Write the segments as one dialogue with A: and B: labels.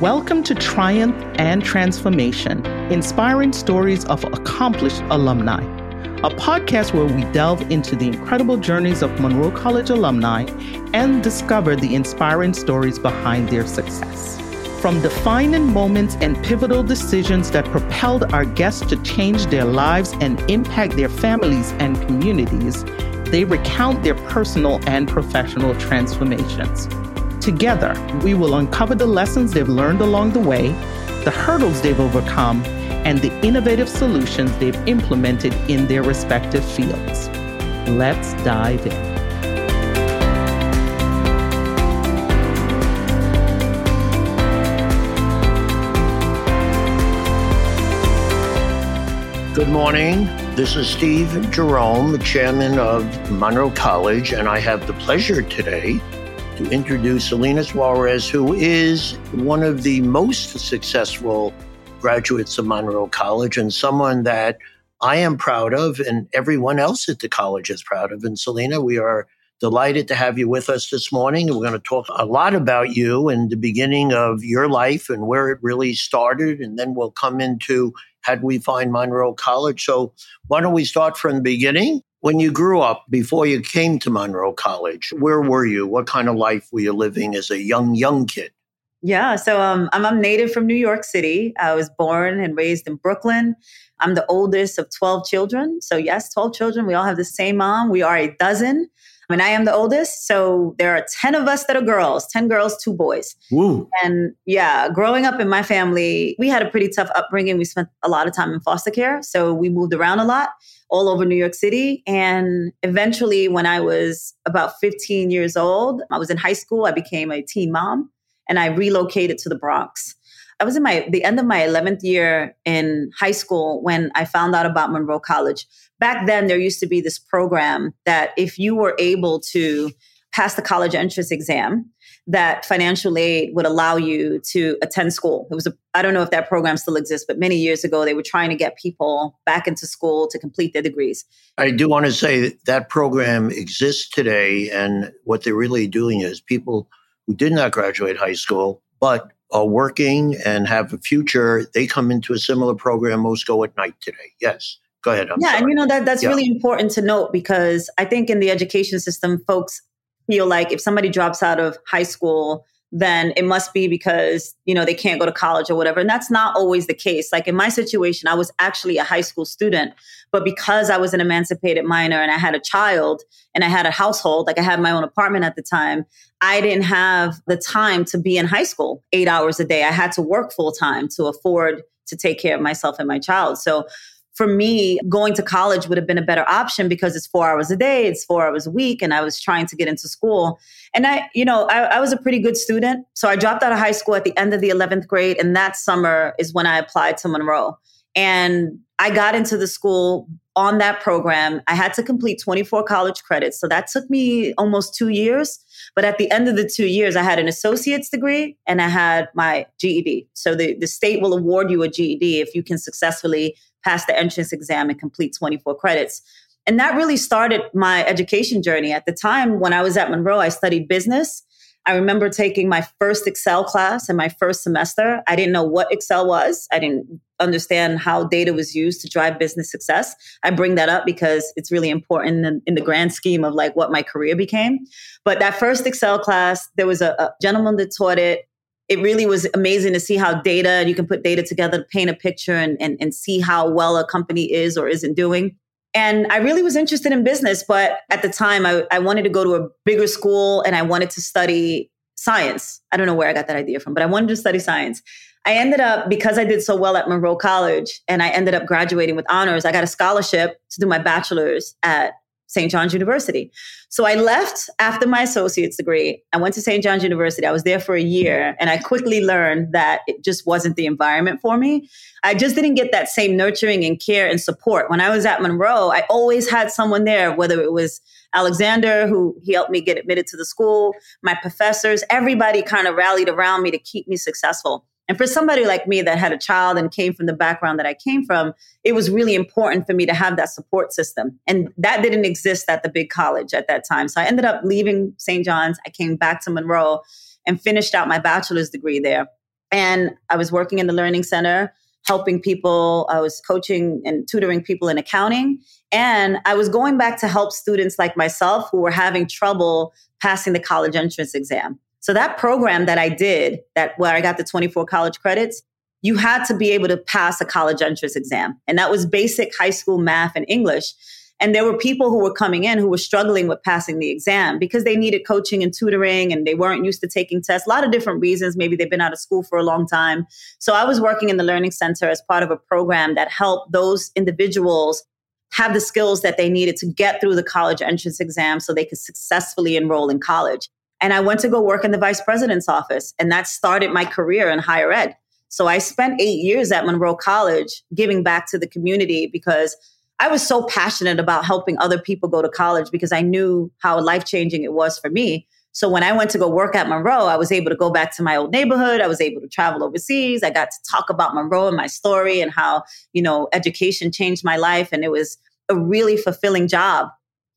A: Welcome to Triumph and Transformation Inspiring Stories of Accomplished Alumni, a podcast where we delve into the incredible journeys of Monroe College alumni and discover the inspiring stories behind their success. From defining moments and pivotal decisions that propelled our guests to change their lives and impact their families and communities, they recount their personal and professional transformations. Together, we will uncover the lessons they've learned along the way, the hurdles they've overcome, and the innovative solutions they've implemented in their respective fields. Let's dive in.
B: Good morning. This is Steve Jerome, chairman of Monroe College, and I have the pleasure today to introduce Selina Suarez, who is one of the most successful graduates of Monroe College and someone that I am proud of and everyone else at the college is proud of. And Selina, we are delighted to have you with us this morning. We're going to talk a lot about you and the beginning of your life and where it really started. And then we'll come into how do we find Monroe College. So why don't we start from the beginning? When you grew up, before you came to Monroe College, where were you? What kind of life were you living as a young, young kid?
C: Yeah, so um, I'm a native from New York City. I was born and raised in Brooklyn. I'm the oldest of 12 children. So, yes, 12 children. We all have the same mom. We are a dozen. I mean, I am the oldest. So there are 10 of us that are girls 10 girls, two boys.
B: Ooh.
C: And yeah, growing up in my family, we had a pretty tough upbringing. We spent a lot of time in foster care. So we moved around a lot all over New York City. And eventually, when I was about 15 years old, I was in high school, I became a teen mom and I relocated to the Bronx. I was in my the end of my 11th year in high school when I found out about Monroe College. Back then there used to be this program that if you were able to pass the college entrance exam, that financial aid would allow you to attend school. It was a I don't know if that program still exists, but many years ago they were trying to get people back into school to complete their degrees.
B: I do want to say that, that program exists today and what they're really doing is people who did not graduate high school but are working and have a future, they come into a similar program. Most go at night today. Yes. Go ahead. I'm
C: yeah,
B: sorry.
C: and you know that that's
B: Yeah.
C: really important to note because I think in the education system, folks feel like if somebody drops out of high school, then it must be because you know they can't go to college or whatever, and that's not always the case. Like in my situation, I was actually a high school student, but because I was an emancipated minor and I had a child and I had a household, like I had my own apartment at the time, I didn't have the time to be in high school eight hours a day. I had to work full time to afford to take care of myself and my child. So for me, going to college would have been a better option because it's four hours a day, it's four hours a week, and I was trying to get into school. And I, you know, I, I was a pretty good student. So I dropped out of high school at the end of the 11th grade. And that summer is when I applied to Monroe. And I got into the school on that program. I had to complete 24 college credits. So that took me almost two years. But at the end of the two years, I had an associate's degree and I had my GED. So the, the state will award you a GED if you can successfully pass the entrance exam and complete 24 credits. And that really started my education journey. At the time when I was at Monroe, I studied business. I remember taking my first Excel class in my first semester. I didn't know what Excel was. I didn't understand how data was used to drive business success. I bring that up because it's really important in, in the grand scheme of like what my career became. But that first Excel class, there was a, a gentleman that taught it. It really was amazing to see how data, you can put data together to paint a picture and, and, and see how well a company is or isn't doing. And I really was interested in business, but at the time I, I wanted to go to a bigger school and I wanted to study science. I don't know where I got that idea from, but I wanted to study science. I ended up, because I did so well at Monroe College and I ended up graduating with honors, I got a scholarship to do my bachelor's at St. John's University. So I left after my associate's degree. I went to St. John's University. I was there for a year and I quickly learned that it just wasn't the environment for me. I just didn't get that same nurturing and care and support. When I was at Monroe, I always had someone there, whether it was Alexander, who he helped me get admitted to the school, my professors, everybody kind of rallied around me to keep me successful. And for somebody like me that had a child and came from the background that I came from, it was really important for me to have that support system. And that didn't exist at the big college at that time. So I ended up leaving St. John's. I came back to Monroe and finished out my bachelor's degree there. And I was working in the Learning Center, helping people. I was coaching and tutoring people in accounting. And I was going back to help students like myself who were having trouble passing the college entrance exam. So that program that I did, that where I got the 24 college credits, you had to be able to pass a college entrance exam. And that was basic high school math and English. And there were people who were coming in who were struggling with passing the exam because they needed coaching and tutoring and they weren't used to taking tests. A lot of different reasons. Maybe they've been out of school for a long time. So I was working in the Learning Center as part of a program that helped those individuals have the skills that they needed to get through the college entrance exam so they could successfully enroll in college. And I went to go work in the vice president's office, and that started my career in higher ed. So I spent eight years at Monroe College giving back to the community because I was so passionate about helping other people go to college because I knew how life changing it was for me. So when I went to go work at Monroe, I was able to go back to my old neighborhood. I was able to travel overseas. I got to talk about Monroe and my story and how, you know, education changed my life. And it was a really fulfilling job.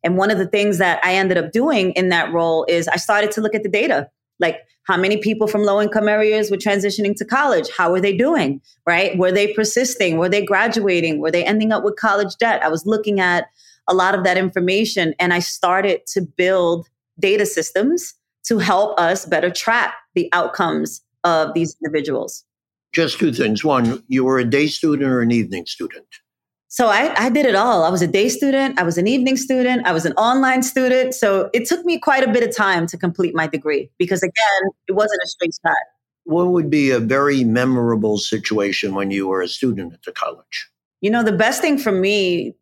C: And one of the things that I ended up doing in that role is I started to look at the data. Like how many people from low income areas were transitioning to college? How were they doing? Right? Were they persisting? Were they graduating? Were they ending up with college debt? I was looking at a lot of that information and I started to build data systems to help us better track the outcomes of these individuals.
B: Just two things. One, you were a day student or an evening student?
C: So I, I did it all. I was a day student, I was an evening student, I was an online student. So it took me quite a bit of time to complete my degree because, again, it wasn't a straight shot.
B: What would be a very memorable situation when you were a student at the college?
C: You know, the best thing for me,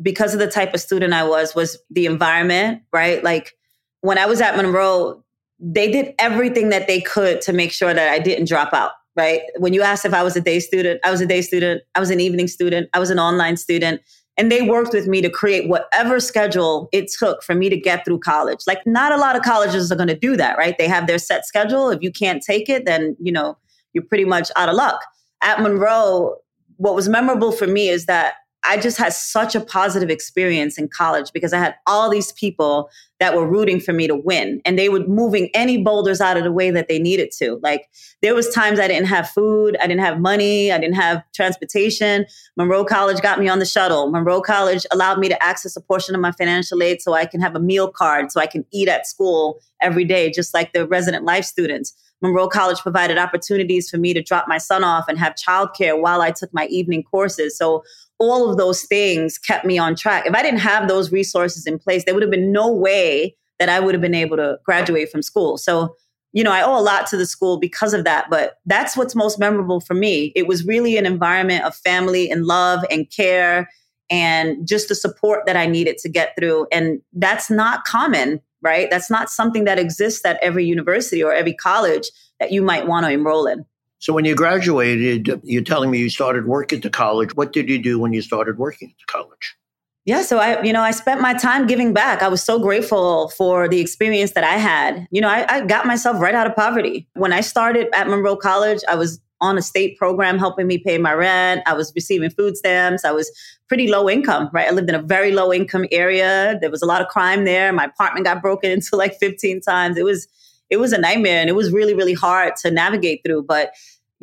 C: because of the type of student I was, was the environment, right? Like when I was at Monroe, they did everything that they could to make sure that I didn't drop out right? When you asked if I was a day student, I was a day student, I was an evening student, I was an online student. And they worked with me to create whatever schedule it took for me to get through college. Like, not a lot of colleges are going to do that, right? They have their set schedule. If you can't take it, then, you know, you're pretty much out of luck. At Monroe, what was memorable for me is that I just had such a positive experience in college because I had all these people that were rooting for me to win and they were moving any boulders out of the way that they needed to. Like there was times I didn't have food, I didn't have money, I didn't have transportation. Monroe College got me on the shuttle. Monroe College allowed me to access a portion of my financial aid so I can have a meal card so I can eat at school every day just like the resident life students. Monroe College provided opportunities for me to drop my son off and have childcare while I took my evening courses. So all of those things kept me on track. If I didn't have those resources in place, there would have been no way that I would have been able to graduate from school. So, you know, I owe a lot to the school because of that, but that's what's most memorable for me. It was really an environment of family and love and care and just the support that I needed to get through. And that's not common, right? That's not something that exists at every university or every college that you might want to enroll in.
B: So when you graduated, you're telling me you started work at the college. What did you do when you started working at the college?
C: Yeah, so I, you know, I spent my time giving back. I was so grateful for the experience that I had. You know, I, I got myself right out of poverty. When I started at Monroe College, I was on a state program helping me pay my rent. I was receiving food stamps. I was pretty low income, right? I lived in a very low income area. There was a lot of crime there. My apartment got broken into like 15 times. It was it was a nightmare and it was really really hard to navigate through, but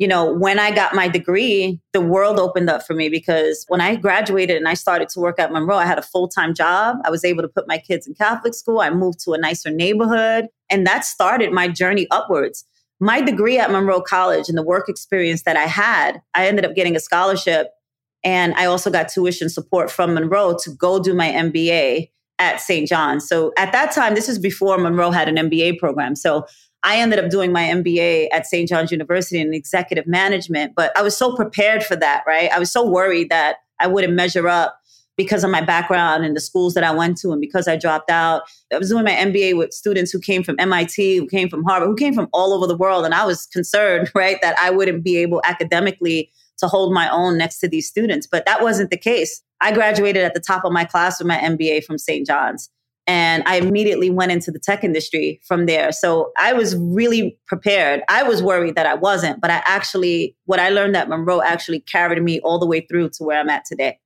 C: you know, when I got my degree, the world opened up for me because when I graduated and I started to work at Monroe, I had a full time job. I was able to put my kids in Catholic school. I moved to a nicer neighborhood, and that started my journey upwards. My degree at Monroe College and the work experience that I had, I ended up getting a scholarship. And I also got tuition support from Monroe to go do my MBA at St. John's. So at that time, this is before Monroe had an MBA program. So I ended up doing my MBA at St. John's University in executive management, but I was so prepared for that, right? I was so worried that I wouldn't measure up because of my background and the schools that I went to and because I dropped out. I was doing my MBA with students who came from MIT, who came from Harvard, who came from all over the world. And I was concerned, right, that I wouldn't be able academically to hold my own next to these students. But that wasn't the case. I graduated at the top of my class with my MBA from St. John's. And I immediately went into the tech industry from there. So I was really prepared. I was worried that I wasn't, but I actually, what I learned at Monroe actually carried me all the way through to where I'm at today.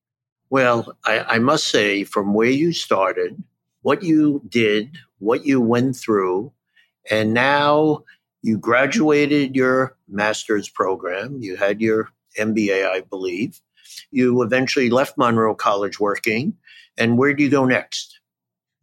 B: Well, I, I must say, from where you started, what you did, what you went through, and now You graduated your master's program. You had your MBA, I believe. You eventually left Monroe College working. And where do you go next?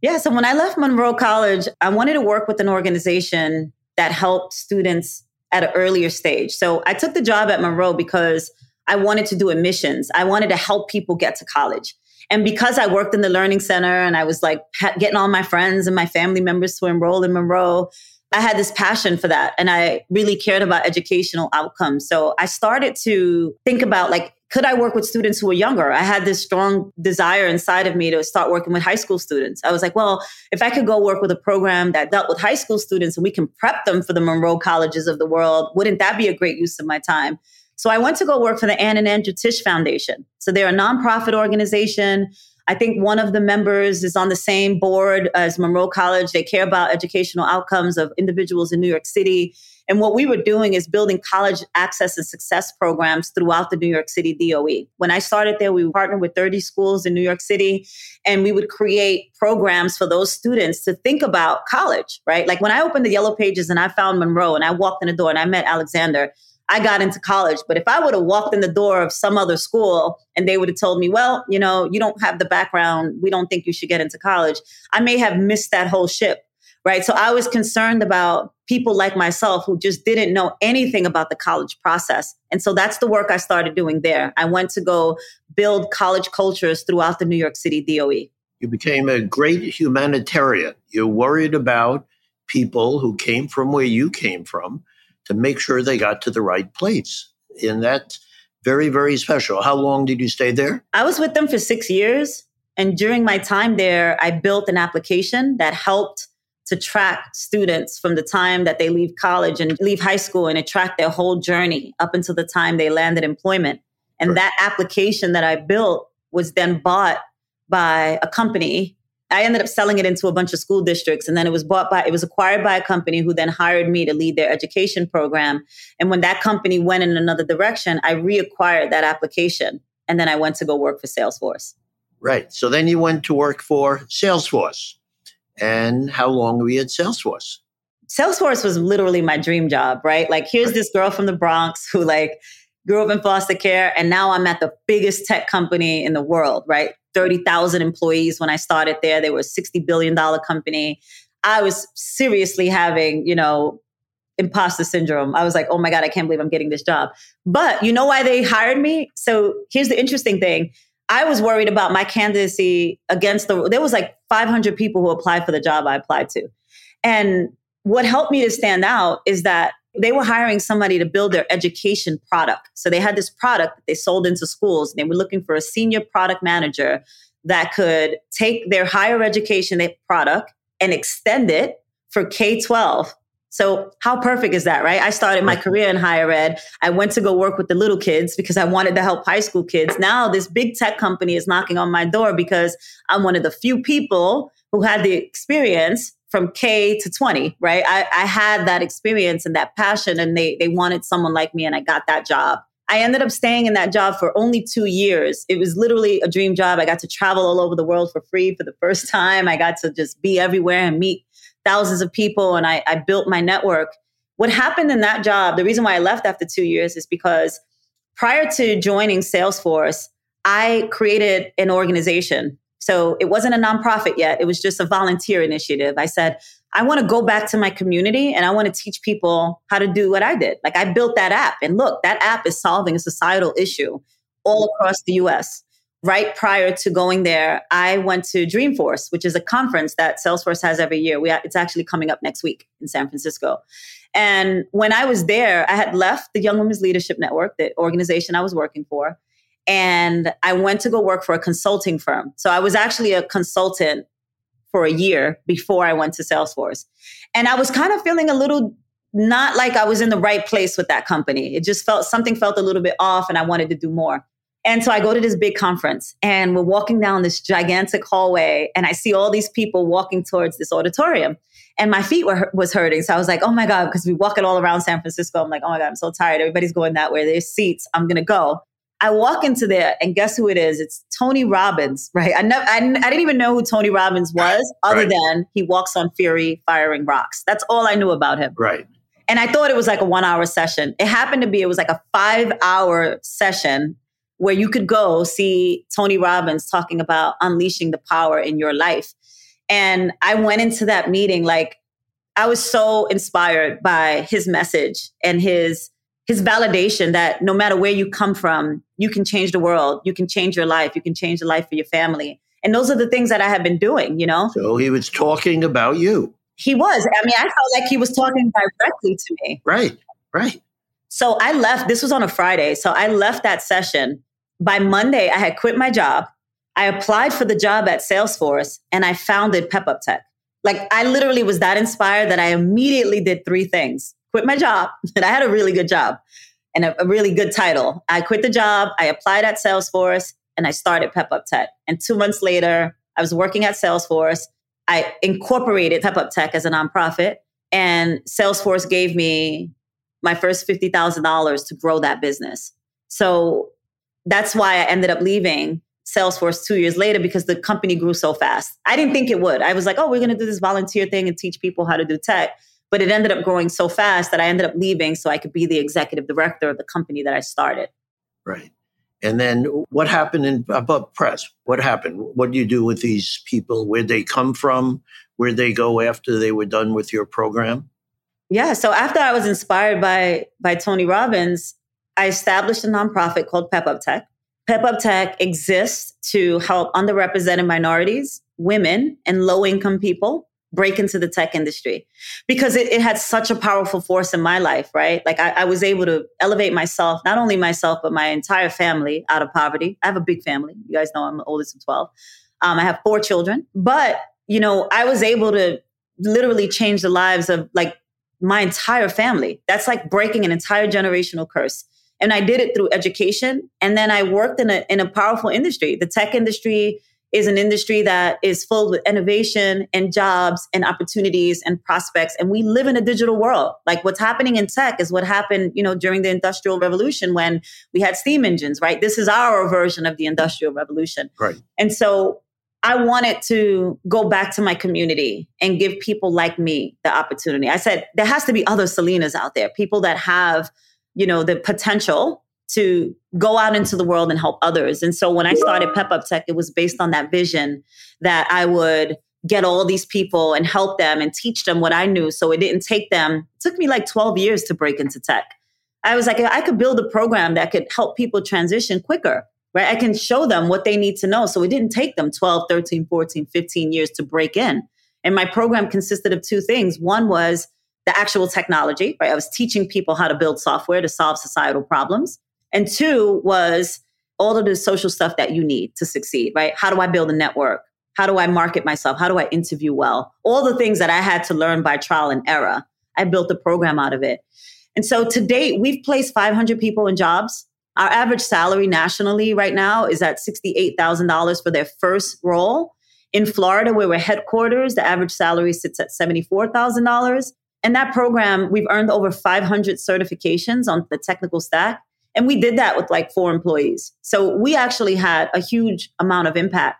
C: Yeah, so when I left Monroe College, I wanted to work with an organization that helped students at an earlier stage. So I took the job at Monroe because I wanted to do admissions. I wanted to help people get to college. And because I worked in the Learning Center and I was like getting all my friends and my family members to enroll in Monroe, I had this passion for that. And I really cared about educational outcomes. So I started to think about like, could I work with students who were younger? I had this strong desire inside of me to start working with high school students. I was like, well, if I could go work with a program that dealt with high school students and we can prep them for the Monroe colleges of the world, wouldn't that be a great use of my time? So I went to go work for the Ann and Andrew Tisch Foundation. So they're a nonprofit organization. I think one of the members is on the same board as Monroe College. They care about educational outcomes of individuals in New York City. And what we were doing is building college access and success programs throughout the New York City DOE. When I started there, we partnered with 30 schools in New York City, and we would create programs for those students to think about college, right? Like when I opened the Yellow Pages and I found Monroe and I walked in the door and I met Alexander, I got into college. But if I would have walked in the door of some other school and they would have told me, well, you know, you don't have the background, we don't think you should get into college, I may have missed that whole ship. Right. So I was concerned about people like myself who just didn't know anything about the college process. And so that's the work I started doing there. I went to go build college cultures throughout the New York City DOE.
B: You became a great humanitarian. You're worried about people who came from where you came from to make sure they got to the right place. And that's very, very special. How long did you stay there?
C: I was with them for six years. And during my time there, I built an application that helped to track students from the time that they leave college and leave high school and it tracked their whole journey up until the time they landed employment. And right. that application that I built was then bought by a company I ended up selling it into a bunch of school districts and then it was bought by it was acquired by a company who then hired me to lead their education program. And when that company went in another direction, I reacquired that application and then I went to go work for Salesforce.
B: Right. So then you went to work for Salesforce. And how long were you at Salesforce?
C: Salesforce was literally my dream job, right? Like here's this girl from the Bronx who like grew up in foster care and now I'm at the biggest tech company in the world, right? 30,000 employees when I started there. They were a $60 billion company. I was seriously having, you know, imposter syndrome. I was like, oh my God, I can't believe I'm getting this job. But you know why they hired me? So here's the interesting thing. I was worried about my candidacy against the, there was like 500 people who applied for the job I applied to. And what helped me to stand out is that they were hiring somebody to build their education product. So they had this product that they sold into schools. And they were looking for a senior product manager that could take their higher education product and extend it for K 12. So, how perfect is that, right? I started my career in higher ed. I went to go work with the little kids because I wanted to help high school kids. Now, this big tech company is knocking on my door because I'm one of the few people who had the experience from K to 20, right? I, I had that experience and that passion, and they, they wanted someone like me, and I got that job. I ended up staying in that job for only two years. It was literally a dream job. I got to travel all over the world for free for the first time. I got to just be everywhere and meet thousands of people, and I, I built my network. What happened in that job, the reason why I left after two years is because prior to joining Salesforce, I created an organization so it wasn't a nonprofit yet. It was just a volunteer initiative. I said, I want to go back to my community and I want to teach people how to do what I did. Like I built that app. And look, that app is solving a societal issue all across the US. Right prior to going there, I went to Dreamforce, which is a conference that Salesforce has every year. We, it's actually coming up next week in San Francisco. And when I was there, I had left the Young Women's Leadership Network, the organization I was working for and I went to go work for a consulting firm. So I was actually a consultant for a year before I went to Salesforce. And I was kind of feeling a little not like I was in the right place with that company. It just felt something felt a little bit off and I wanted to do more. And so I go to this big conference and we're walking down this gigantic hallway and I see all these people walking towards this auditorium and my feet were was hurting. So I was like, oh my God, because we walk it all around San Francisco. I'm like, oh my God, I'm so tired. Everybody's going that way. There's seats. I'm going to go. I walk into there and guess who it is? It's Tony Robbins, right? I, never, I, I didn't even know who Tony Robbins was other right. than he walks on Fury firing rocks. That's all I knew about him.
B: Right.
C: And I thought it was like a one hour session. It happened to be, it was like a five hour session where you could go see Tony Robbins talking about unleashing the power in your life. And I went into that meeting like I was so inspired by his message and his his validation that no matter where you come from, you can change the world, you can change your life, you can change the life for your family. And those are the things that I have been doing, you know?
B: So he was talking about you.
C: He was. I mean, I felt like he was talking directly to me.
B: Right, right.
C: So I left, this was on a Friday. So I left that session. By Monday, I had quit my job. I applied for the job at Salesforce and I founded Pep Up Tech. Like I literally was that inspired that I immediately did three things quit my job, and I had a really good job and a, a really good title. I quit the job, I applied at Salesforce, and I started Pep Up Tech. And two months later, I was working at Salesforce. I incorporated Pep Up Tech as a nonprofit, and Salesforce gave me my first $50,000 to grow that business. So that's why I ended up leaving Salesforce two years later because the company grew so fast. I didn't think it would. I was like, oh, we're going to do this volunteer thing and teach people how to do tech. But it ended up growing so fast that I ended up leaving so I could be the executive director of the company that I started.
B: Right. And then what happened in above press? What happened? What do you do with these people? Where they come from? Where they go after they were done with your program?
C: Yeah. So after I was inspired by by Tony Robbins, I established a nonprofit called Pep Up Tech. Pep Up Tech exists to help underrepresented minorities, women, and low income people break into the tech industry because it, it, had such a powerful force in my life, right? Like I, I, was able to elevate myself, not only myself, but my entire family out of poverty. I have a big family. You guys know I'm the oldest of 12. Um, I have four children, but you know, I was able to literally change the lives of like my entire family. That's like breaking an entire generational curse. And I did it through education. And then I worked in a, in a powerful industry, the tech industry, is an industry that is filled with innovation and jobs and opportunities and prospects. And we live in a digital world. Like what's happening in tech is what happened you know during the industrial revolution when we had steam engines right? This is our version of the industrial revolution.
B: Right.
C: And so I wanted to go back to my community and give people like me the opportunity. I said there has to be other Selinas out there, people that have, you know, the potential to go out into the world and help others. And so when I started Pep Up Tech, it was based on that vision that I would get all these people and help them and teach them what I knew. So it didn't take them, it took me like 12 years to break into tech. I was like, I could build a program that could help people transition quicker, right? I can show them what they need to know. So it didn't take them 12, 13, 14, 15 years to break in. And my program consisted of two things. One was the actual technology, right? I was teaching people how to build software to solve societal problems. And two was all of the social stuff that you need to succeed, right? How do I build a network? How do I market myself? How do I interview well? All the things that I had to learn by trial and error. I built a program out of it. And so to date, we've placed 500 people in jobs. Our average salary nationally right now is at $68,000 for their first role. In Florida, where we're headquarters, the average salary sits at $74,000. And that program, we've earned over 500 certifications on the technical stack. And we did that with like four employees. So we actually had a huge amount of impact.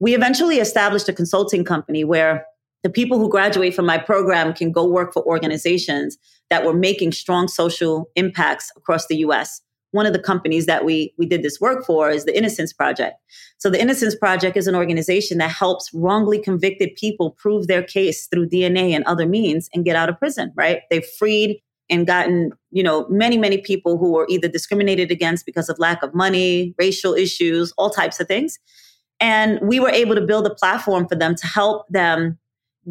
C: We eventually established a consulting company where the people who graduate from my program can go work for organizations that were making strong social impacts across the US. One of the companies that we, we did this work for is the Innocence Project. So, the Innocence Project is an organization that helps wrongly convicted people prove their case through DNA and other means and get out of prison, right? They've freed and gotten, you know, many, many people who were either discriminated against because of lack of money, racial issues, all types of things. And we were able to build a platform for them to help them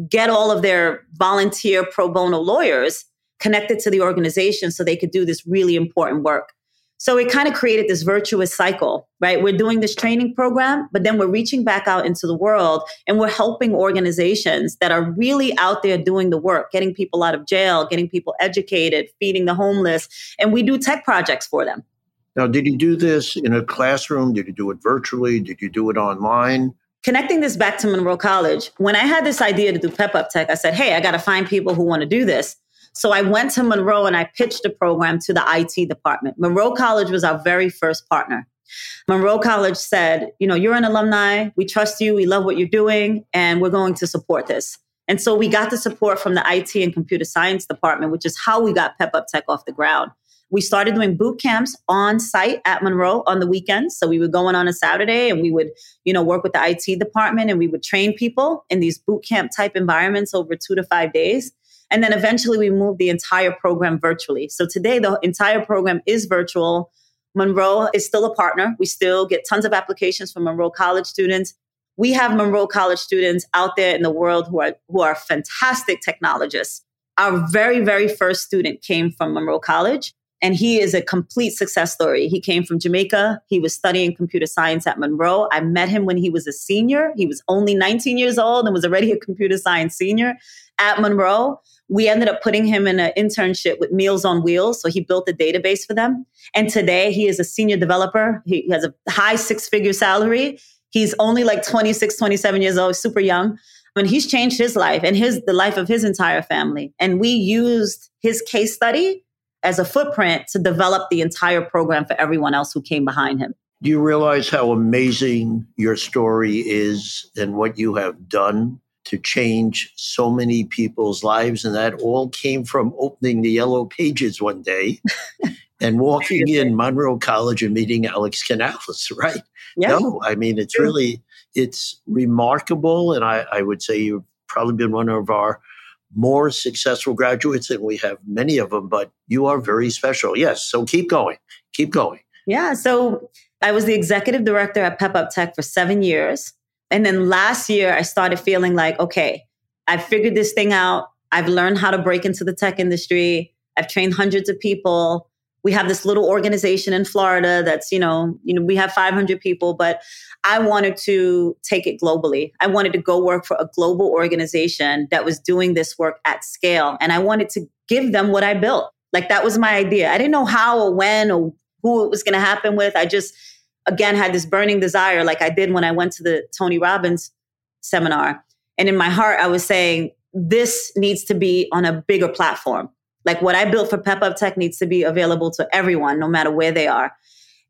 C: get all of their volunteer pro bono lawyers connected to the organization so they could do this really important work. So it kind of created this virtuous cycle, right? We're doing this training program, but then we're reaching back out into the world and we're helping organizations that are really out there doing the work, getting people out of jail, getting people educated, feeding the homeless. And we do tech projects for them.
B: Now, did you do this in a classroom? Did you do it virtually? Did you do it online?
C: Connecting this back to Monroe College, when I had this idea to do Pep Up Tech, I said, hey, I got to find people who want to do this. So I went to Monroe and I pitched the program to the IT department. Monroe College was our very first partner. Monroe College said, you know, you're an alumni. We trust you. We love what you're doing. And we're going to support this. And so we got the support from the IT and computer science department, which is how we got Pep Up Tech off the ground. We started doing boot camps on site at Monroe on the weekends. So we would go in on a Saturday and we would, you know, work with the IT department and we would train people in these boot camp type environments over two to five days. And then eventually we moved the entire program virtually. So today the entire program is virtual. Monroe is still a partner. We still get tons of applications from Monroe College students. We have Monroe College students out there in the world who are who are fantastic technologists. Our very very first student came from Monroe College and he is a complete success story. He came from Jamaica. He was studying computer science at Monroe. I met him when he was a senior. He was only 19 years old and was already a computer science senior at Monroe. We ended up putting him in an internship with Meals on Wheels. So he built a database for them. And today he is a senior developer. He has a high six figure salary. He's only like 26, 27 years old, super young. And he's changed his life and his the life of his entire family. And we used his case study as a footprint to develop the entire program for everyone else who came behind him.
B: Do you realize how amazing your story is and what you have done to change so many people's lives? And that all came from opening the yellow pages one day and walking in Monroe College and meeting Alex Canales, right? Yeah. No, I mean, it's really, it's remarkable. And I, I would say you've probably been one of our more successful graduates, and we have many of them, but you are very special. Yes. So keep going. Keep going.
C: Yeah. So I was the executive director at Pep Up Tech for seven years. And then last year, I started feeling like, okay, I figured this thing out. I've learned how to break into the tech industry. I've trained hundreds of people we have this little organization in Florida that's, you know, you know, we have 500 people, but I wanted to take it globally. I wanted to go work for a global organization that was doing this work at scale. And I wanted to give them what I built. Like that was my idea. I didn't know how or when or who it was going to happen with. I just, again, had this burning desire, like I did when I went to the Tony Robbins seminar. And in my heart, I was saying, this needs to be on a bigger platform. Like what I built for Pep Up Tech needs to be available to everyone, no matter where they are.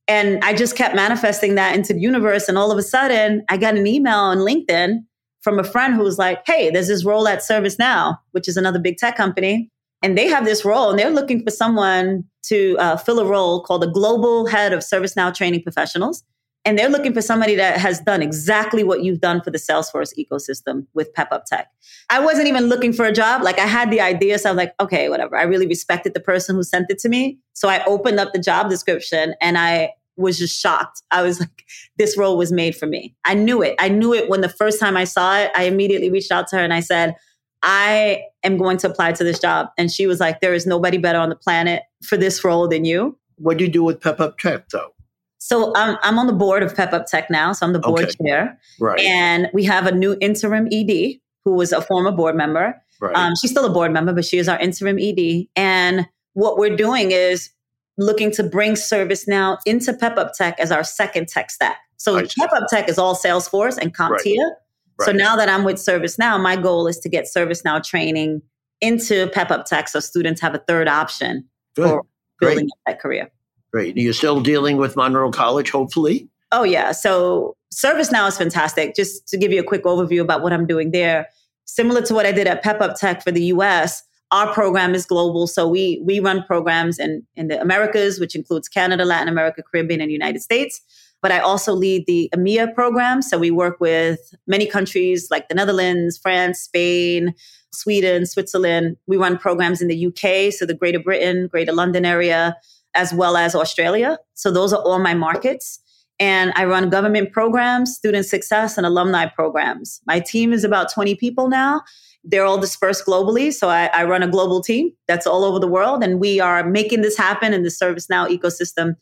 C: And I just kept manifesting that into the universe. And all of a sudden, I got an email on LinkedIn from a friend who was like, Hey, there's this role at ServiceNow, which is another big tech company. And they have this role and they're looking for someone to uh, fill a role called the Global Head of ServiceNow Training Professionals. And they're looking for somebody that has done exactly what you've done for the Salesforce ecosystem with Pep Up Tech. I wasn't even looking for a job. Like I had the idea. So I was like, okay, whatever. I really respected the person who sent it to me. So I opened up the job description and I was just shocked. I was like, this role was made for me. I knew it. I knew it when the first time I saw it. I immediately reached out to her and I said, I am going to apply to this job. And she was like, there is nobody better on the planet for this role than you.
B: What do you do with Pep Up Tech though?
C: So um, I'm on the board of Pep Up Tech now. So I'm the board okay. chair.
B: Right.
C: And we have a new interim ED who was a former board member.
B: Right.
C: Um, she's still a board member, but she is our interim ED. And what we're doing is looking to bring ServiceNow into Pep Up Tech as our second tech stack. So Pep Up Tech is all Salesforce and CompTIA. Right. Right. So now that I'm with ServiceNow, my goal is to get ServiceNow training into Pep Up Tech so students have a third option Good. for building Great. that career.
B: Great. You're still dealing with Monroe College, hopefully?
C: Oh, yeah. So ServiceNow is fantastic. Just to give you a quick overview about what I'm doing there, similar to what I did at Pep Up Tech for the US, our program is global. So we we run programs in, in the Americas, which includes Canada, Latin America, Caribbean, and United States. But I also lead the EMEA program. So we work with many countries like the Netherlands, France, Spain, Sweden, Switzerland. We run programs in the UK, so the Greater Britain, Greater London area as well as Australia. So those are all my markets. And I run government programs, student success, and alumni programs. My team is about 20 people now. They're all dispersed globally. So I, I run a global team that's all over the world. And we are making this happen in the ServiceNow ecosystem.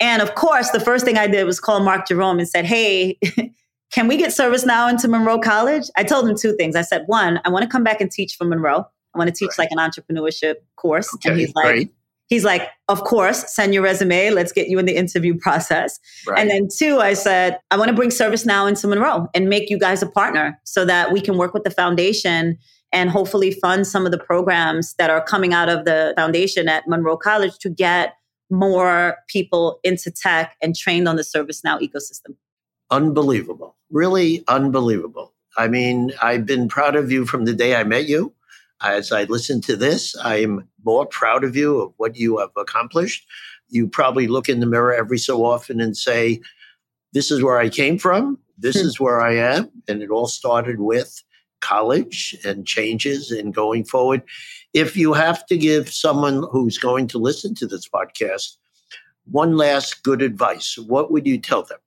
C: And of course, the first thing I did was call Mark Jerome and said, Hey, can we get ServiceNow into Monroe College? I told him two things. I said, one, I want to come back and teach for Monroe. I want to teach right. like an entrepreneurship course.
B: Okay,
C: and he's like,
B: right
C: he's like, of course, send your resume. Let's get you in the interview process. Right. And then two, I said, I want to bring ServiceNow into Monroe and make you guys a partner so that we can work with the foundation and hopefully fund some of the programs that are coming out of the foundation at Monroe College to get more people into tech and trained on the ServiceNow ecosystem.
B: Unbelievable. Really unbelievable. I mean, I've been proud of you from the day I met you. As I listen to this, I'm more proud of you of what you have accomplished. You probably look in the mirror every so often and say, This is where I came from. This hmm. is where I am. And it all started with college and changes and going forward. If you have to give someone who's going to listen to this podcast one last good advice, what would you tell them?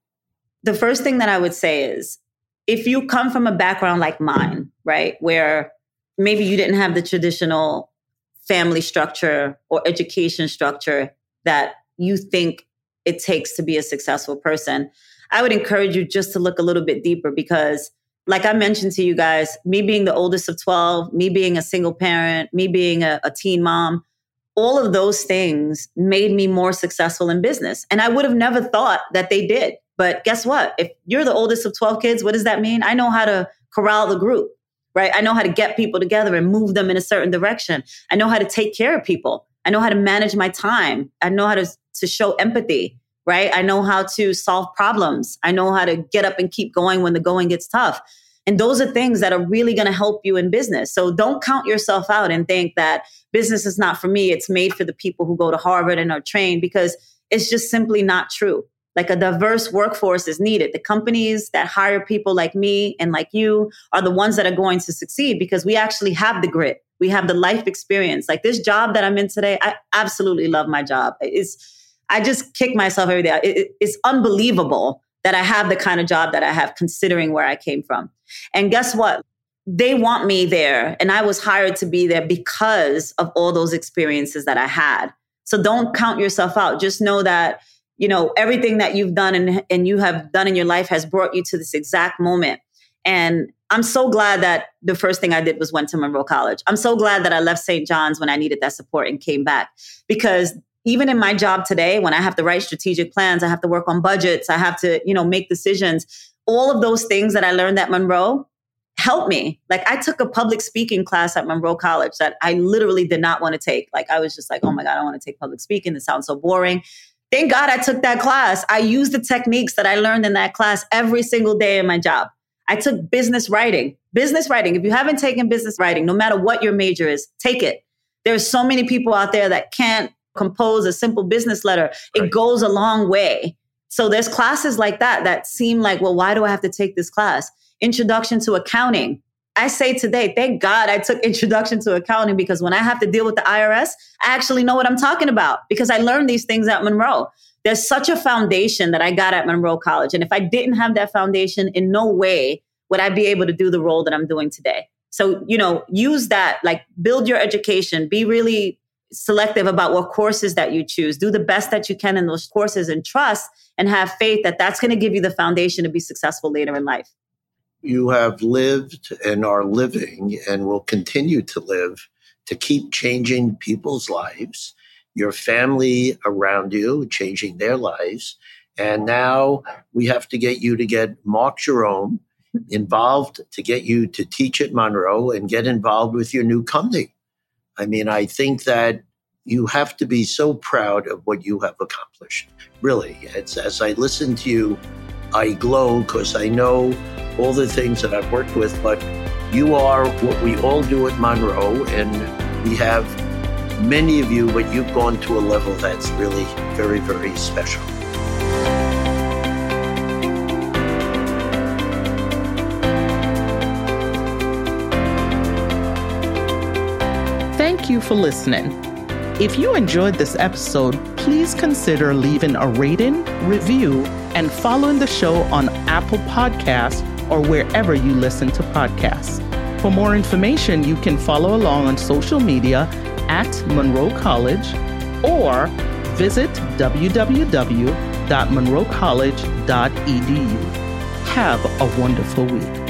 C: The first thing that I would say is if you come from a background like mine, right, where maybe you didn't have the traditional family structure or education structure that you think it takes to be a successful person, I would encourage you just to look a little bit deeper because, like I mentioned to you guys, me being the oldest of 12, me being a single parent, me being a, a teen mom, all of those things made me more successful in business. And I would have never thought that they did. But guess what? If you're the oldest of 12 kids, what does that mean? I know how to corral the group, right? I know how to get people together and move them in a certain direction. I know how to take care of people. I know how to manage my time. I know how to, to show empathy, right? I know how to solve problems. I know how to get up and keep going when the going gets tough. And those are things that are really going to help you in business. So don't count yourself out and think that business is not for me. It's made for the people who go to Harvard and are trained because it's just simply not true. Like a diverse workforce is needed. The companies that hire people like me and like you are the ones that are going to succeed because we actually have the grit. We have the life experience. Like this job that I'm in today, I absolutely love my job. It's, I just kick myself every day. It, it's unbelievable that I have the kind of job that I have considering where I came from. And guess what? They want me there. And I was hired to be there because of all those experiences that I had. So don't count yourself out. Just know that, you know, everything that you've done and, and you have done in your life has brought you to this exact moment. And I'm so glad that the first thing I did was went to Monroe College. I'm so glad that I left St. John's when I needed that support and came back because even in my job today, when I have to write strategic plans, I have to work on budgets, I have to, you know, make decisions all of those things that I learned at Monroe helped me. Like I took a public speaking class at Monroe College that I literally did not want to take. Like I was just like, oh my God, I want to take public speaking. It sounds so boring. Thank God I took that class. I used the techniques that I learned in that class every single day in my job. I took business writing. Business writing. If you haven't taken business writing, no matter what your major is, take it. There's so many people out there that can't compose a simple business letter. It right. goes a long way. So there's classes like that that seem like, well, why do I have to take this class? Introduction to accounting. I say today, thank God I took introduction to accounting because when I have to deal with the IRS, I actually know what I'm talking about because I learned these things at Monroe. There's such a foundation that I got at Monroe College. And if I didn't have that foundation, in no way would I be able to do the role that I'm doing today. So, you know, use that, like build your education, be really selective about what courses that you choose. Do the best that you can in those courses and trust and have faith that that's going to give you the foundation to be successful later in life.
B: You have lived and are living and will continue to live to keep changing people's lives, your family around you, changing their lives. And now we have to get you to get Mark Jerome involved to get you to teach at Monroe and get involved with your new company. I mean, I think that you have to be so proud of what you have accomplished. Really, it's, as I listen to you, I glow because I know all the things that I've worked with, but you are what we all do at Monroe, and we have many of you, but you've gone to a level that's really very, very special.
A: You for listening. If you enjoyed this episode, please consider leaving a rating, review, and following the show on Apple Podcasts or wherever you listen to podcasts. For more information, you can follow along on social media at Monroe College or visit www.monroecollege.edu. Have a wonderful week.